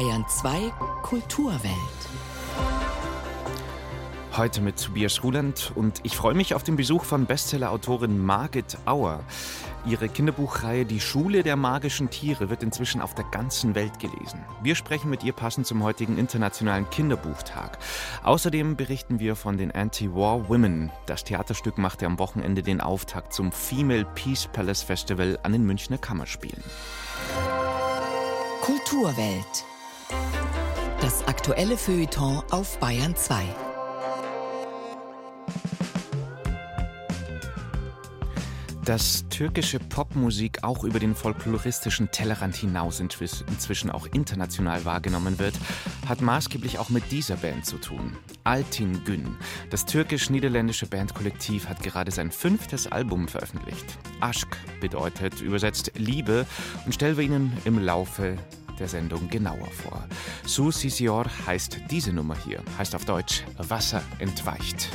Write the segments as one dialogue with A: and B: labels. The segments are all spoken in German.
A: Bayern 2 Kulturwelt.
B: Heute mit Tobias Ruland und ich freue mich auf den Besuch von Bestsellerautorin Margit Auer. Ihre Kinderbuchreihe Die Schule der magischen Tiere wird inzwischen auf der ganzen Welt gelesen. Wir sprechen mit ihr passend zum heutigen Internationalen Kinderbuchtag. Außerdem berichten wir von den Anti-War Women. Das Theaterstück machte am Wochenende den Auftakt zum Female Peace Palace Festival an den Münchner Kammerspielen.
A: Kulturwelt. Das aktuelle Feuilleton auf Bayern 2.
B: Dass türkische Popmusik auch über den folkloristischen Tellerrand hinaus inzwischen auch international wahrgenommen wird, hat maßgeblich auch mit dieser Band zu tun. Altin Gün, das türkisch-niederländische Bandkollektiv, hat gerade sein fünftes Album veröffentlicht. Aşk bedeutet übersetzt Liebe und stellen wir Ihnen im Laufe der Sendung genauer vor. Su Sisior heißt diese Nummer hier, heißt auf Deutsch Wasser entweicht.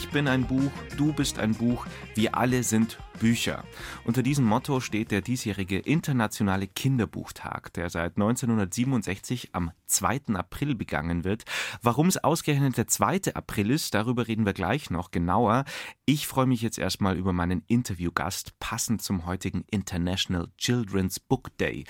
B: Ich bin ein Buch, du bist ein Buch, wir alle sind Bücher. Unter diesem Motto steht der diesjährige Internationale Kinderbuchtag, der seit 1967 am 2. April begangen wird. Warum es ausgerechnet der 2. April ist, darüber reden wir gleich noch genauer. Ich freue mich jetzt erstmal über meinen Interviewgast, passend zum heutigen International Children's Book Day.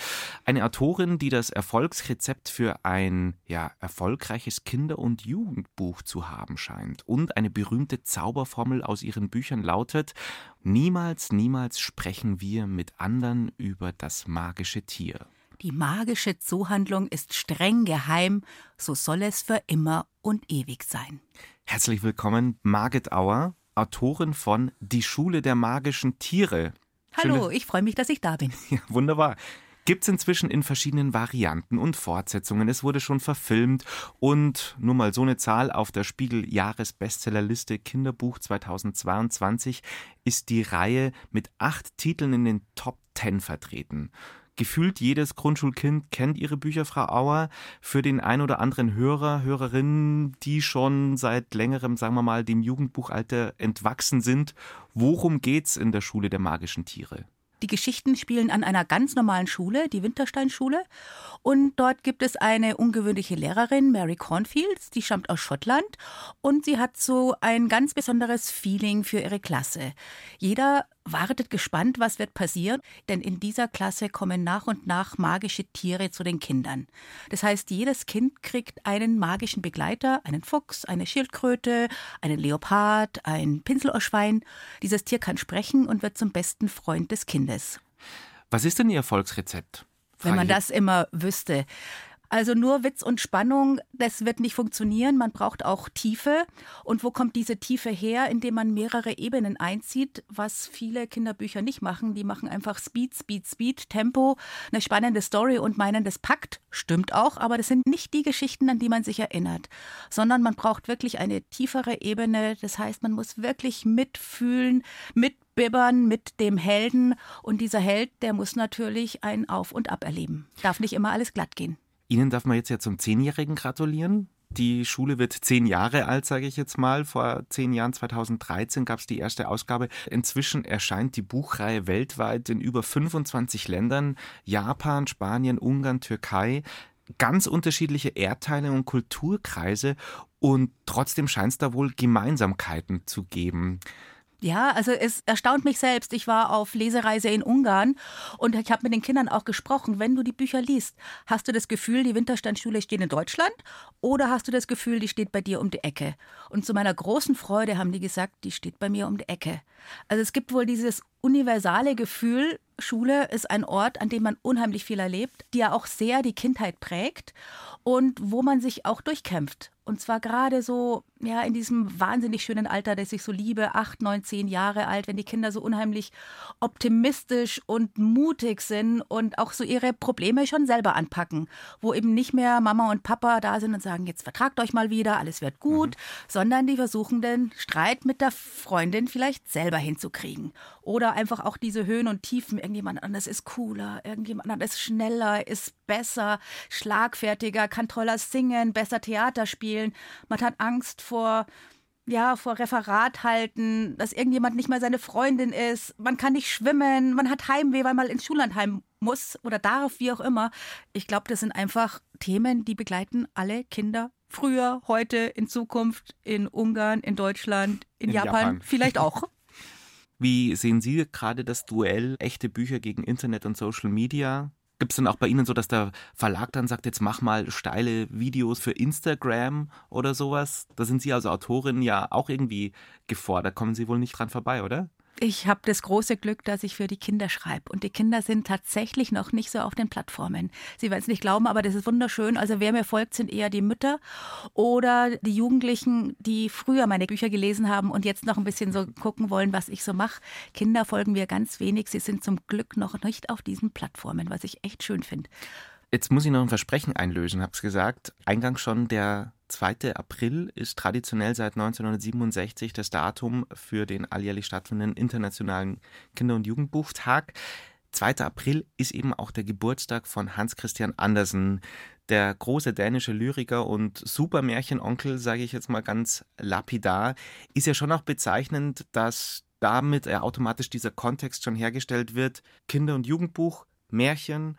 B: Eine Autorin, die das Erfolgsrezept für ein ja, erfolgreiches Kinder- und Jugendbuch zu haben scheint. Und eine berühmte Zauberformel aus ihren Büchern lautet, Niemals, niemals sprechen wir mit anderen über das magische Tier.
C: Die magische Zoohandlung ist streng geheim, so soll es für immer und ewig sein.
B: Herzlich willkommen, Margit Auer, Autorin von Die Schule der magischen Tiere.
C: Hallo, Schöne... ich freue mich, dass ich da bin.
B: Ja, wunderbar. Gibt es inzwischen in verschiedenen Varianten und Fortsetzungen. Es wurde schon verfilmt und nur mal so eine Zahl auf der Spiegel Jahresbestsellerliste Kinderbuch 2022 ist die Reihe mit acht Titeln in den Top Ten vertreten. Gefühlt jedes Grundschulkind kennt ihre Bücher, Frau Auer. Für den ein oder anderen Hörer, Hörerinnen, die schon seit längerem, sagen wir mal, dem Jugendbuchalter entwachsen sind, worum geht's in der Schule der magischen Tiere?
C: Die Geschichten spielen an einer ganz normalen Schule, die Wintersteinschule. Und dort gibt es eine ungewöhnliche Lehrerin, Mary Cornfields, die stammt aus Schottland. Und sie hat so ein ganz besonderes Feeling für ihre Klasse. Jeder wartet gespannt, was wird passieren, denn in dieser Klasse kommen nach und nach magische Tiere zu den Kindern. Das heißt, jedes Kind kriegt einen magischen Begleiter, einen Fuchs, eine Schildkröte, einen Leopard, ein Pinselohrschwein. Dieses Tier kann sprechen und wird zum besten Freund des Kindes.
B: Was ist denn Ihr Erfolgsrezept?
C: Wenn man das immer wüsste. Also nur Witz und Spannung, das wird nicht funktionieren. Man braucht auch Tiefe. Und wo kommt diese Tiefe her? Indem man mehrere Ebenen einzieht, was viele Kinderbücher nicht machen. Die machen einfach Speed, Speed, Speed, Tempo, eine spannende Story und meinen, das packt. Stimmt auch, aber das sind nicht die Geschichten, an die man sich erinnert, sondern man braucht wirklich eine tiefere Ebene. Das heißt, man muss wirklich mitfühlen, mitbibbern mit dem Helden. Und dieser Held, der muss natürlich ein Auf und Ab erleben. Darf nicht immer alles glatt gehen.
B: Ihnen darf man jetzt ja zum Zehnjährigen gratulieren. Die Schule wird zehn Jahre alt, sage ich jetzt mal. Vor zehn Jahren, 2013, gab es die erste Ausgabe. Inzwischen erscheint die Buchreihe weltweit in über 25 Ländern. Japan, Spanien, Ungarn, Türkei. Ganz unterschiedliche Erdteile und Kulturkreise. Und trotzdem scheint es da wohl Gemeinsamkeiten zu geben.
C: Ja, also es erstaunt mich selbst. Ich war auf Lesereise in Ungarn und ich habe mit den Kindern auch gesprochen. Wenn du die Bücher liest, hast du das Gefühl, die Winterstandschule steht in Deutschland oder hast du das Gefühl, die steht bei dir um die Ecke? Und zu meiner großen Freude haben die gesagt, die steht bei mir um die Ecke. Also es gibt wohl dieses universale Gefühl, Schule ist ein Ort, an dem man unheimlich viel erlebt, die ja auch sehr die Kindheit prägt und wo man sich auch durchkämpft. Und zwar gerade so, ja, in diesem wahnsinnig schönen Alter, das ich so liebe, acht, neun, zehn Jahre alt, wenn die Kinder so unheimlich optimistisch und mutig sind und auch so ihre Probleme schon selber anpacken, wo eben nicht mehr Mama und Papa da sind und sagen, jetzt vertragt euch mal wieder, alles wird gut, mhm. sondern die versuchen den Streit mit der Freundin vielleicht selber hinzukriegen. Oder einfach auch diese Höhen und Tiefen, irgendjemand anders ist cooler, irgendjemand anders ist schneller, ist besser, schlagfertiger, kann toller singen, besser Theater spielen. Man hat Angst vor ja, vor Referat halten, dass irgendjemand nicht mehr seine Freundin ist. Man kann nicht schwimmen, man hat Heimweh, weil man ins Schullandheim muss oder darf, wie auch immer. Ich glaube, das sind einfach Themen, die begleiten alle Kinder früher, heute, in Zukunft, in Ungarn, in Deutschland, in, in Japan, Japan, vielleicht auch.
B: Wie sehen Sie gerade das Duell echte Bücher gegen Internet und Social Media? Gibt es dann auch bei Ihnen so, dass der Verlag dann sagt, jetzt mach mal steile Videos für Instagram oder sowas? Da sind Sie als Autorin ja auch irgendwie gefordert. Kommen Sie wohl nicht dran vorbei, oder?
C: Ich habe das große Glück, dass ich für die Kinder schreibe. Und die Kinder sind tatsächlich noch nicht so auf den Plattformen. Sie werden es nicht glauben, aber das ist wunderschön. Also wer mir folgt, sind eher die Mütter oder die Jugendlichen, die früher meine Bücher gelesen haben und jetzt noch ein bisschen so gucken wollen, was ich so mache. Kinder folgen mir ganz wenig. Sie sind zum Glück noch nicht auf diesen Plattformen, was ich echt schön finde.
B: Jetzt muss ich noch ein Versprechen einlösen, hab's gesagt. Eingangs schon der 2. April ist traditionell seit 1967 das Datum für den alljährlich stattfindenden Internationalen Kinder- und Jugendbuchtag. 2. April ist eben auch der Geburtstag von Hans Christian Andersen, der große dänische Lyriker und Supermärchenonkel, sage ich jetzt mal ganz lapidar, ist ja schon auch bezeichnend, dass damit automatisch dieser Kontext schon hergestellt wird. Kinder- und Jugendbuch, Märchen,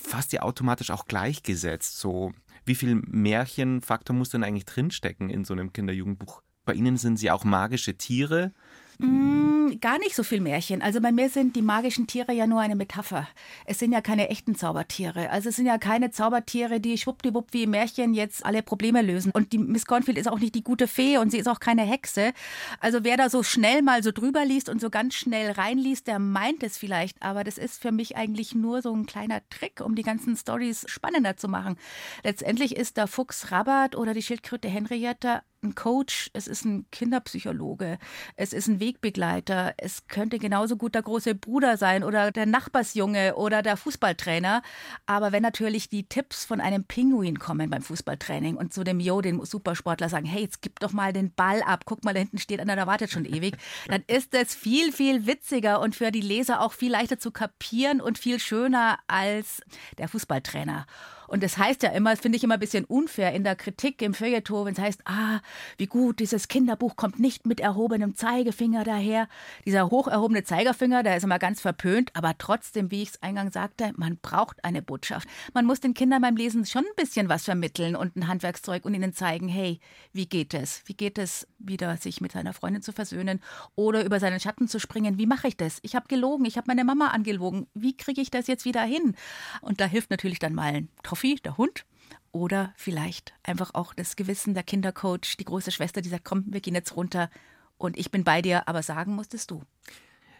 B: fast ja automatisch auch gleichgesetzt. So, wie viel Märchenfaktor muss denn eigentlich drinstecken in so einem Kinderjugendbuch? Bei Ihnen sind sie auch magische Tiere.
C: Mm, gar nicht so viel Märchen. Also bei mir sind die magischen Tiere ja nur eine Metapher. Es sind ja keine echten Zaubertiere. Also es sind ja keine Zaubertiere, die schwuppdiwupp wie Märchen jetzt alle Probleme lösen. Und die Miss Cornfield ist auch nicht die gute Fee und sie ist auch keine Hexe. Also wer da so schnell mal so drüber liest und so ganz schnell reinliest, der meint es vielleicht. Aber das ist für mich eigentlich nur so ein kleiner Trick, um die ganzen Stories spannender zu machen. Letztendlich ist der Fuchs Rabat oder die Schildkröte Henriette ein Coach, es ist ein Kinderpsychologe, es ist ein Wegbegleiter, es könnte genauso gut der große Bruder sein oder der Nachbarsjunge oder der Fußballtrainer. Aber wenn natürlich die Tipps von einem Pinguin kommen beim Fußballtraining und zu dem Jo, dem Supersportler sagen, hey, jetzt gib doch mal den Ball ab, guck mal, da hinten steht einer, der wartet schon ewig, dann ist es viel, viel witziger und für die Leser auch viel leichter zu kapieren und viel schöner als der Fußballtrainer. Und das heißt ja immer, finde ich immer ein bisschen unfair in der Kritik im Feuilleton, wenn es heißt, ah, wie gut, dieses Kinderbuch kommt nicht mit erhobenem Zeigefinger daher. Dieser hoch erhobene Zeigefinger, der ist immer ganz verpönt, aber trotzdem, wie ich es eingangs sagte, man braucht eine Botschaft. Man muss den Kindern beim Lesen schon ein bisschen was vermitteln und ein Handwerkszeug und ihnen zeigen, hey, wie geht es? Wie geht es, wieder sich mit seiner Freundin zu versöhnen oder über seinen Schatten zu springen? Wie mache ich das? Ich habe gelogen, ich habe meine Mama angelogen. Wie kriege ich das jetzt wieder hin? Und da hilft natürlich dann mal ein Trophy, der Hund. Oder vielleicht einfach auch das Gewissen der Kindercoach, die große Schwester, die sagt, komm, wir gehen jetzt runter und ich bin bei dir, aber sagen musstest du.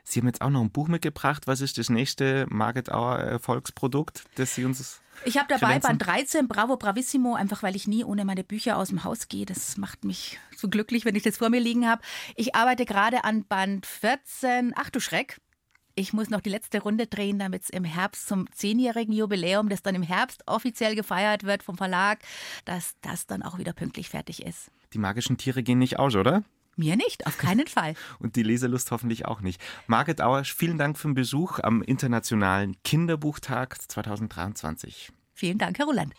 B: Sie haben jetzt auch noch ein Buch mitgebracht. Was ist das nächste Margit Auer Erfolgsprodukt, das Sie uns
C: ich habe dabei Band 13, Bravo Bravissimo, einfach weil ich nie ohne meine Bücher aus dem Haus gehe. Das macht mich so glücklich, wenn ich das vor mir liegen habe. Ich arbeite gerade an Band 14. Ach du Schreck. Ich muss noch die letzte Runde drehen, damit es im Herbst zum zehnjährigen Jubiläum, das dann im Herbst offiziell gefeiert wird vom Verlag, dass das dann auch wieder pünktlich fertig ist.
B: Die magischen Tiere gehen nicht aus, oder?
C: Mir nicht, auf keinen Fall.
B: Und die Leselust hoffentlich auch nicht. Margit Auer, vielen Dank für den Besuch am Internationalen Kinderbuchtag 2023.
C: Vielen Dank, Herr Roland.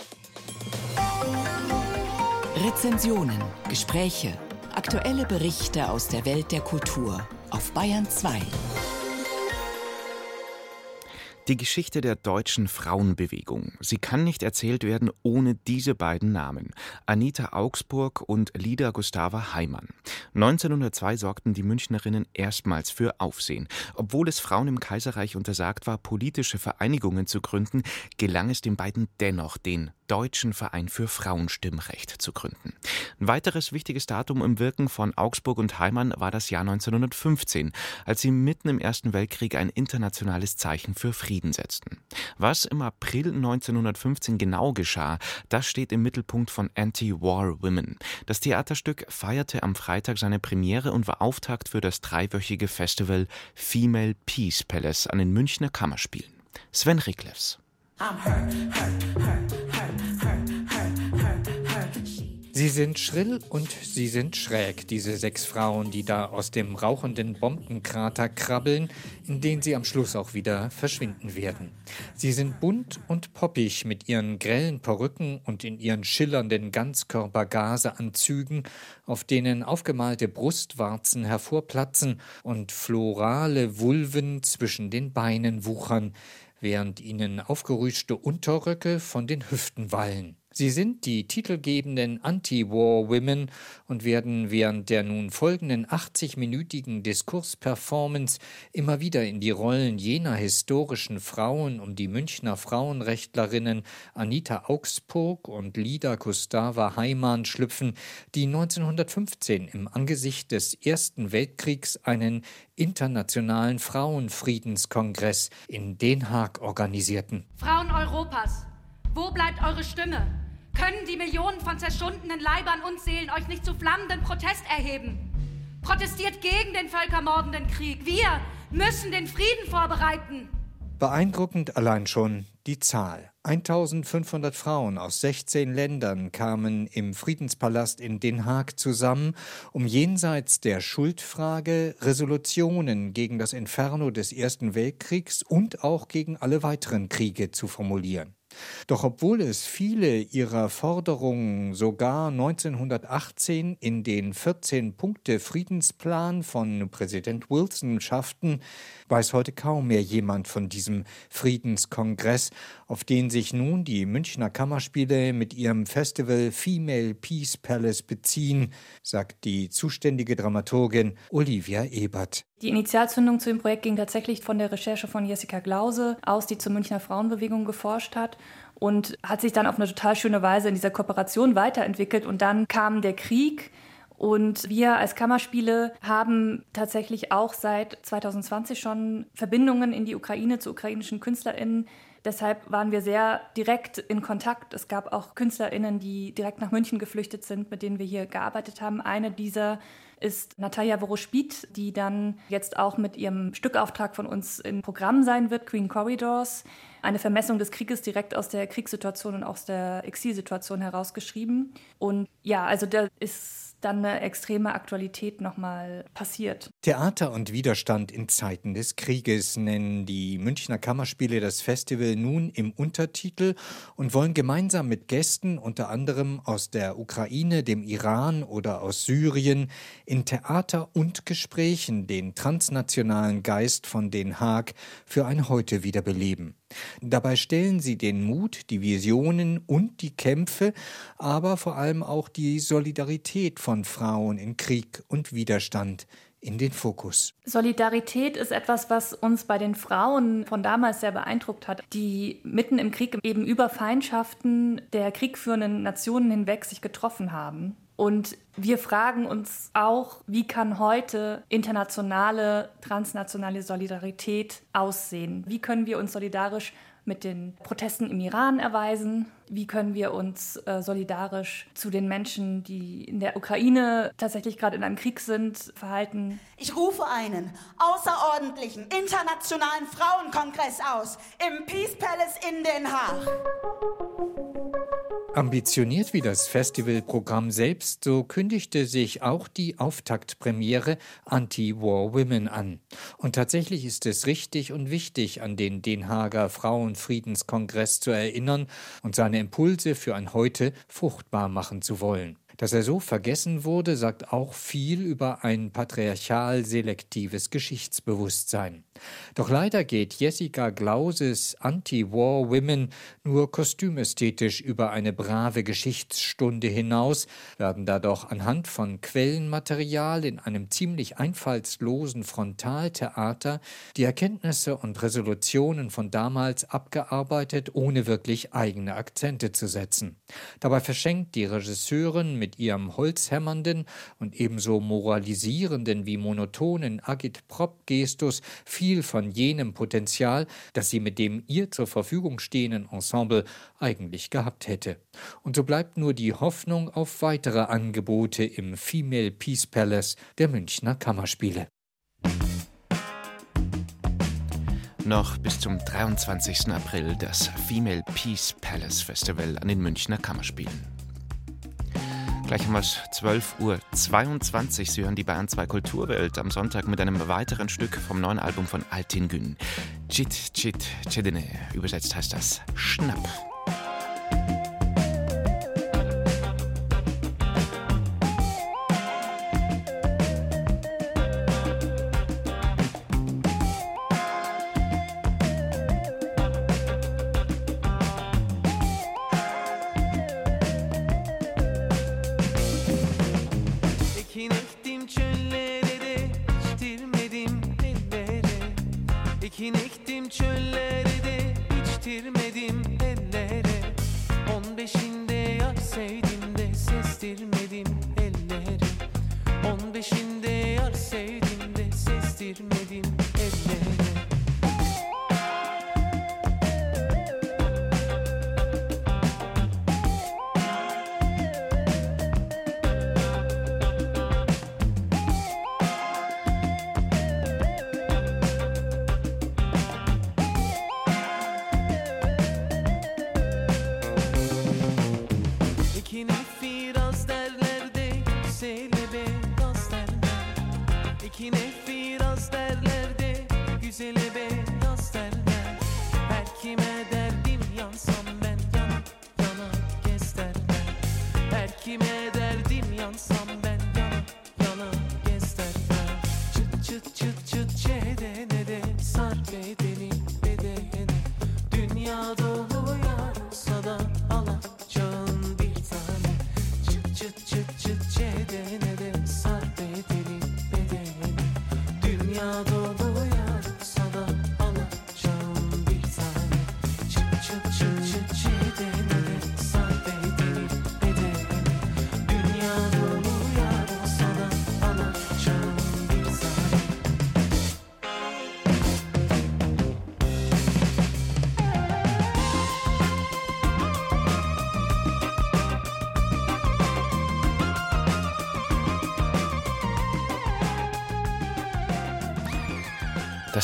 A: Rezensionen, Gespräche, aktuelle Berichte aus der Welt der Kultur auf Bayern 2.
B: Die Geschichte der deutschen Frauenbewegung. Sie kann nicht erzählt werden ohne diese beiden Namen. Anita Augsburg und Lida Gustava Heimann. 1902 sorgten die Münchnerinnen erstmals für Aufsehen. Obwohl es Frauen im Kaiserreich untersagt war, politische Vereinigungen zu gründen, gelang es den beiden dennoch, den Deutschen Verein für Frauenstimmrecht zu gründen. Ein weiteres wichtiges Datum im Wirken von Augsburg und Heimann war das Jahr 1915, als sie mitten im Ersten Weltkrieg ein internationales Zeichen für Frieden setzten. Was im April 1915 genau geschah, das steht im Mittelpunkt von Anti-War Women. Das Theaterstück feierte am Freitag seine Premiere und war Auftakt für das dreiwöchige Festival Female Peace Palace an den Münchner Kammerspielen. Sven Riklefs.
D: Sie sind schrill und sie sind schräg, diese sechs Frauen, die da aus dem rauchenden Bombenkrater krabbeln, in den sie am Schluss auch wieder verschwinden werden. Sie sind bunt und poppig mit ihren grellen Perücken und in ihren schillernden Ganzkörpergaseanzügen, auf denen aufgemalte Brustwarzen hervorplatzen und florale Vulven zwischen den Beinen wuchern, während ihnen aufgerüschte Unterröcke von den Hüften wallen. Sie sind die titelgebenden Anti-War-Women und werden während der nun folgenden 80-minütigen Diskursperformance immer wieder in die Rollen jener historischen Frauen um die Münchner Frauenrechtlerinnen Anita Augsburg und Lida Gustava Heimann schlüpfen, die 1915 im Angesicht des Ersten Weltkriegs einen internationalen Frauenfriedenskongress in Den Haag organisierten.
E: Frauen Europas, wo bleibt eure Stimme? Können die Millionen von zerschundenen Leibern und Seelen euch nicht zu flammenden Protest erheben? Protestiert gegen den völkermordenden Krieg. Wir müssen den Frieden vorbereiten.
D: Beeindruckend allein schon die Zahl. 1500 Frauen aus 16 Ländern kamen im Friedenspalast in Den Haag zusammen, um jenseits der Schuldfrage Resolutionen gegen das Inferno des Ersten Weltkriegs und auch gegen alle weiteren Kriege zu formulieren. Doch obwohl es viele ihrer Forderungen sogar 1918 in den 14-Punkte-Friedensplan von Präsident Wilson schafften, weiß heute kaum mehr jemand von diesem Friedenskongress, auf den sich nun die Münchner Kammerspiele mit ihrem Festival Female Peace Palace beziehen, sagt die zuständige Dramaturgin Olivia Ebert.
F: Die Initialzündung zu dem Projekt ging tatsächlich von der Recherche von Jessica Glause aus, die zur Münchner Frauenbewegung geforscht hat und hat sich dann auf eine total schöne Weise in dieser Kooperation weiterentwickelt. Und dann kam der Krieg. Und wir als Kammerspiele haben tatsächlich auch seit 2020 schon Verbindungen in die Ukraine zu ukrainischen KünstlerInnen. Deshalb waren wir sehr direkt in Kontakt. Es gab auch KünstlerInnen, die direkt nach München geflüchtet sind, mit denen wir hier gearbeitet haben. Eine dieser ist Natalia Vorospit, die dann jetzt auch mit ihrem Stückauftrag von uns im Programm sein wird, Green Corridors. Eine Vermessung des Krieges direkt aus der Kriegssituation und aus der Exilsituation herausgeschrieben. Und ja, also da ist dann eine extreme Aktualität nochmal passiert.
D: Theater und Widerstand in Zeiten des Krieges nennen die Münchner Kammerspiele das Festival nun im Untertitel und wollen gemeinsam mit Gästen, unter anderem aus der Ukraine, dem Iran oder aus Syrien, in Theater und Gesprächen den transnationalen Geist von Den Haag für ein Heute wiederbeleben. Dabei stellen sie den Mut, die Visionen und die Kämpfe, aber vor allem auch die Solidarität von Frauen in Krieg und Widerstand in den Fokus.
F: Solidarität ist etwas, was uns bei den Frauen von damals sehr beeindruckt hat, die mitten im Krieg eben über Feindschaften der kriegführenden Nationen hinweg sich getroffen haben. Und wir fragen uns auch, wie kann heute internationale, transnationale Solidarität aussehen? Wie können wir uns solidarisch mit den Protesten im Iran erweisen? Wie können wir uns äh, solidarisch zu den Menschen, die in der Ukraine tatsächlich gerade in einem Krieg sind, verhalten?
G: Ich rufe einen außerordentlichen internationalen Frauenkongress aus im Peace Palace in Den Haag.
D: Ambitioniert wie das Festivalprogramm selbst, so kündigte sich auch die Auftaktpremiere Anti-War Women an. Und tatsächlich ist es richtig und wichtig, an den Den Haager Frauenfriedenskongress zu erinnern und seine Impulse für ein Heute fruchtbar machen zu wollen. Dass er so vergessen wurde, sagt auch viel über ein patriarchal selektives Geschichtsbewusstsein. Doch leider geht Jessica Glauses Anti-War Women nur kostümästhetisch über eine brave Geschichtsstunde hinaus, werden da doch anhand von Quellenmaterial in einem ziemlich einfallslosen Frontaltheater die Erkenntnisse und Resolutionen von damals abgearbeitet, ohne wirklich eigene Akzente zu setzen. Dabei verschenkt die Regisseurin mit ihrem holzhämmernden und ebenso moralisierenden wie monotonen Agit-Prop-Gestus viel von jenem Potenzial, das sie mit dem ihr zur Verfügung stehenden Ensemble eigentlich gehabt hätte. Und so bleibt nur die Hoffnung auf weitere Angebote im Female Peace Palace der Münchner Kammerspiele.
H: Noch bis zum 23. April das Female Peace Palace Festival an den Münchner Kammerspielen. Gleich um 12.22 Uhr. Sie hören die Bayern 2 Kulturwelt am Sonntag mit einem weiteren Stück vom neuen Album von Altin Gün. Chit Chit Chedine. Übersetzt heißt das Schnapp.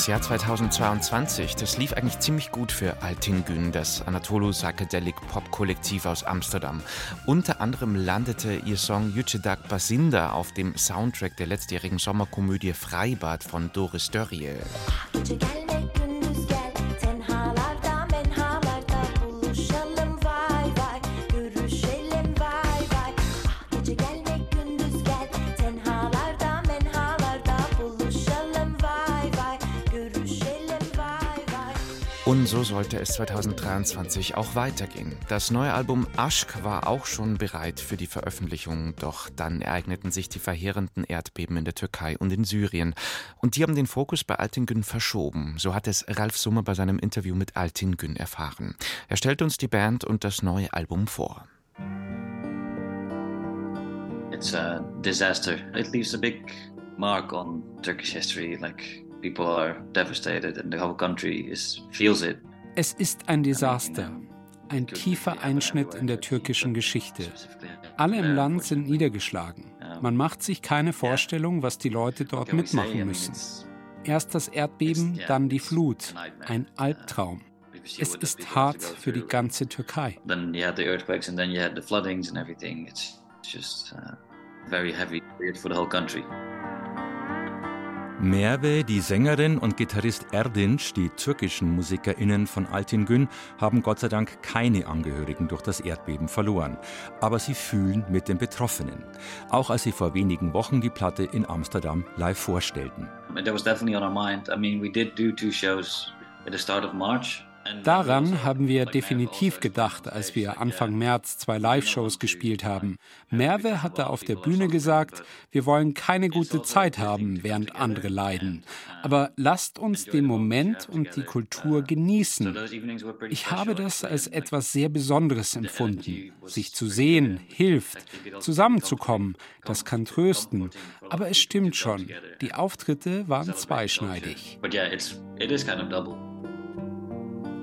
B: Das Jahr 2022, das lief eigentlich ziemlich gut für Altingün, das Anatolo Psychedelic Pop Kollektiv aus Amsterdam. Unter anderem landete ihr Song Yücedak Basinda auf dem Soundtrack der letztjährigen Sommerkomödie Freibad von Doris Dörriel. Und so sollte es 2023 auch weitergehen. Das neue Album Aschk war auch schon bereit für die Veröffentlichung, doch dann ereigneten sich die verheerenden Erdbeben in der Türkei und in Syrien. Und die haben den Fokus bei Altingün verschoben. So hat es Ralf Summer bei seinem Interview mit Altingün erfahren. Er stellt uns die Band und das neue Album vor.
I: It's a disaster. It leaves a big mark on Turkish history, like People are devastated and the whole country is, feels it.
J: Es ist ein Desaster, ein tiefer Einschnitt in der türkischen Geschichte. Alle im Land sind niedergeschlagen. Man macht sich keine Vorstellung, was die Leute dort mitmachen müssen. Erst das Erdbeben, dann die Flut. Ein Albtraum. Es ist hart für die ganze Türkei.
I: Uh, very heavy for the whole country.
K: Merve, die Sängerin und Gitarrist Erdinç, die türkischen MusikerInnen von Altingün, haben Gott sei Dank keine Angehörigen durch das Erdbeben verloren. Aber sie fühlen mit den Betroffenen. Auch als sie vor wenigen Wochen die Platte in Amsterdam live vorstellten.
I: That was definitely on our mind. I mean, we did do two shows at the start of March.
J: Daran haben wir definitiv gedacht, als wir Anfang März zwei Live-Shows gespielt haben. Merve hatte auf der Bühne gesagt, wir wollen keine gute Zeit haben, während andere leiden. Aber lasst uns den Moment und die Kultur genießen. Ich habe das als etwas sehr Besonderes empfunden. Sich zu sehen hilft, zusammenzukommen, das kann trösten. Aber es stimmt schon, die Auftritte waren zweischneidig.
I: But yeah, it's, it is kind of double.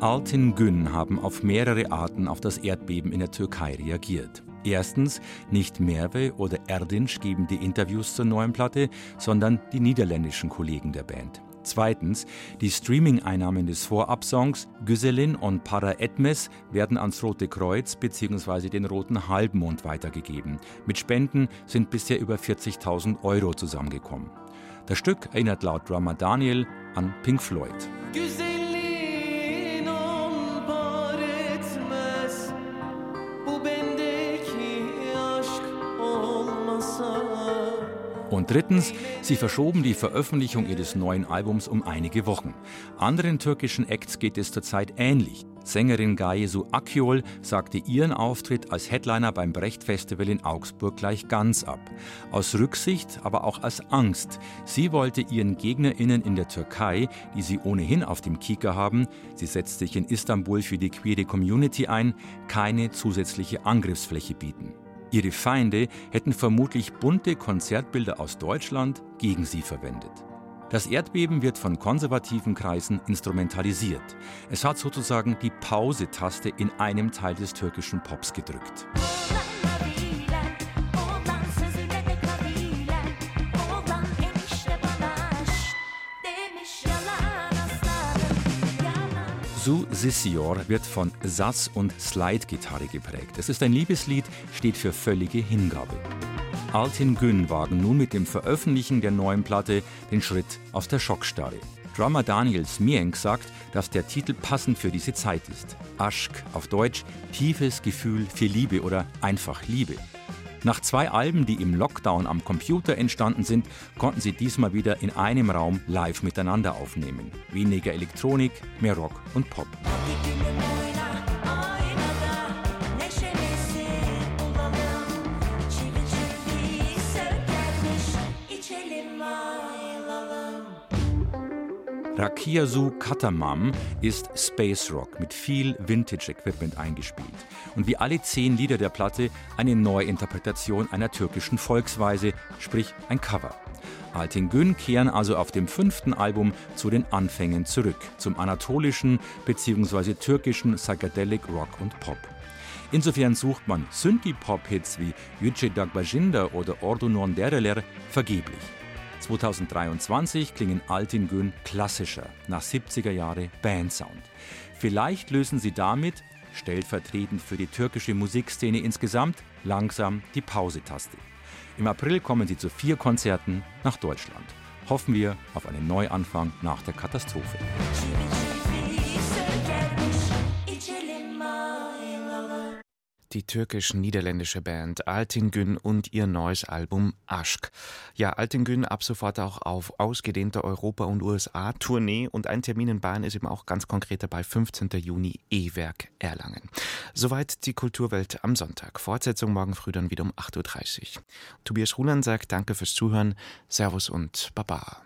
K: Altin Gün haben auf mehrere Arten auf das Erdbeben in der Türkei reagiert. Erstens, nicht Merve oder Erdinç geben die Interviews zur neuen Platte, sondern die niederländischen Kollegen der Band. Zweitens, die Streaming-Einnahmen des Vorabsongs Güselin und Para Etmes werden ans Rote Kreuz bzw. den Roten Halbmond weitergegeben. Mit Spenden sind bisher über 40.000 Euro zusammengekommen. Das Stück erinnert laut Drummer Daniel an Pink Floyd. Güselin. Und drittens, sie verschoben die Veröffentlichung ihres neuen Albums um einige Wochen. Anderen türkischen Acts geht es zurzeit ähnlich. Sängerin Gayesu Akyol sagte ihren Auftritt als Headliner beim Brecht Festival in Augsburg gleich ganz ab. Aus Rücksicht, aber auch als Angst. Sie wollte ihren GegnerInnen in der Türkei, die sie ohnehin auf dem Kieker haben, sie setzt sich in Istanbul für die queere Community ein, keine zusätzliche Angriffsfläche bieten. Ihre Feinde hätten vermutlich bunte Konzertbilder aus Deutschland gegen sie verwendet. Das Erdbeben wird von konservativen Kreisen instrumentalisiert. Es hat sozusagen die Pause-Taste in einem Teil des türkischen Pops gedrückt. Su Sissior wird von Sass- und Slide-Gitarre geprägt. Es ist ein Liebeslied, steht für völlige Hingabe. Altin Gün wagen nun mit dem Veröffentlichen der neuen Platte den Schritt aus der Schockstarre. Drummer Daniel Smienk sagt, dass der Titel passend für diese Zeit ist. Aschk auf Deutsch, tiefes Gefühl für Liebe oder einfach Liebe. Nach zwei Alben, die im Lockdown am Computer entstanden sind, konnten sie diesmal wieder in einem Raum live miteinander aufnehmen. Weniger Elektronik, mehr Rock und Pop. Rakiasu Katamam ist Space Rock mit viel Vintage-Equipment eingespielt und wie alle zehn Lieder der Platte eine Neuinterpretation einer türkischen Volksweise, sprich ein Cover. Altingün kehren also auf dem fünften Album zu den Anfängen zurück, zum anatolischen bzw. türkischen Psychedelic Rock und Pop. Insofern sucht man Synthie-Pop-Hits wie Yüce Dagbajinda oder Ordu Non Dereler vergeblich. 2023 klingen Altin Gün klassischer, nach 70er Jahre Bandsound. Vielleicht lösen sie damit, stellvertretend für die türkische Musikszene insgesamt, langsam die Pause-Taste. Im April kommen sie zu vier Konzerten nach Deutschland. Hoffen wir auf einen Neuanfang nach der Katastrophe.
B: Die türkisch-niederländische Band Altingün und ihr neues Album Aschk. Ja, Altingün ab sofort auch auf ausgedehnter Europa- und USA-Tournee und ein Termin in Bayern ist eben auch ganz konkret dabei, 15. Juni E-Werk Erlangen. Soweit die Kulturwelt am Sonntag. Fortsetzung morgen früh dann wieder um 8.30 Uhr. Tobias Ruland sagt Danke fürs Zuhören, Servus und Baba.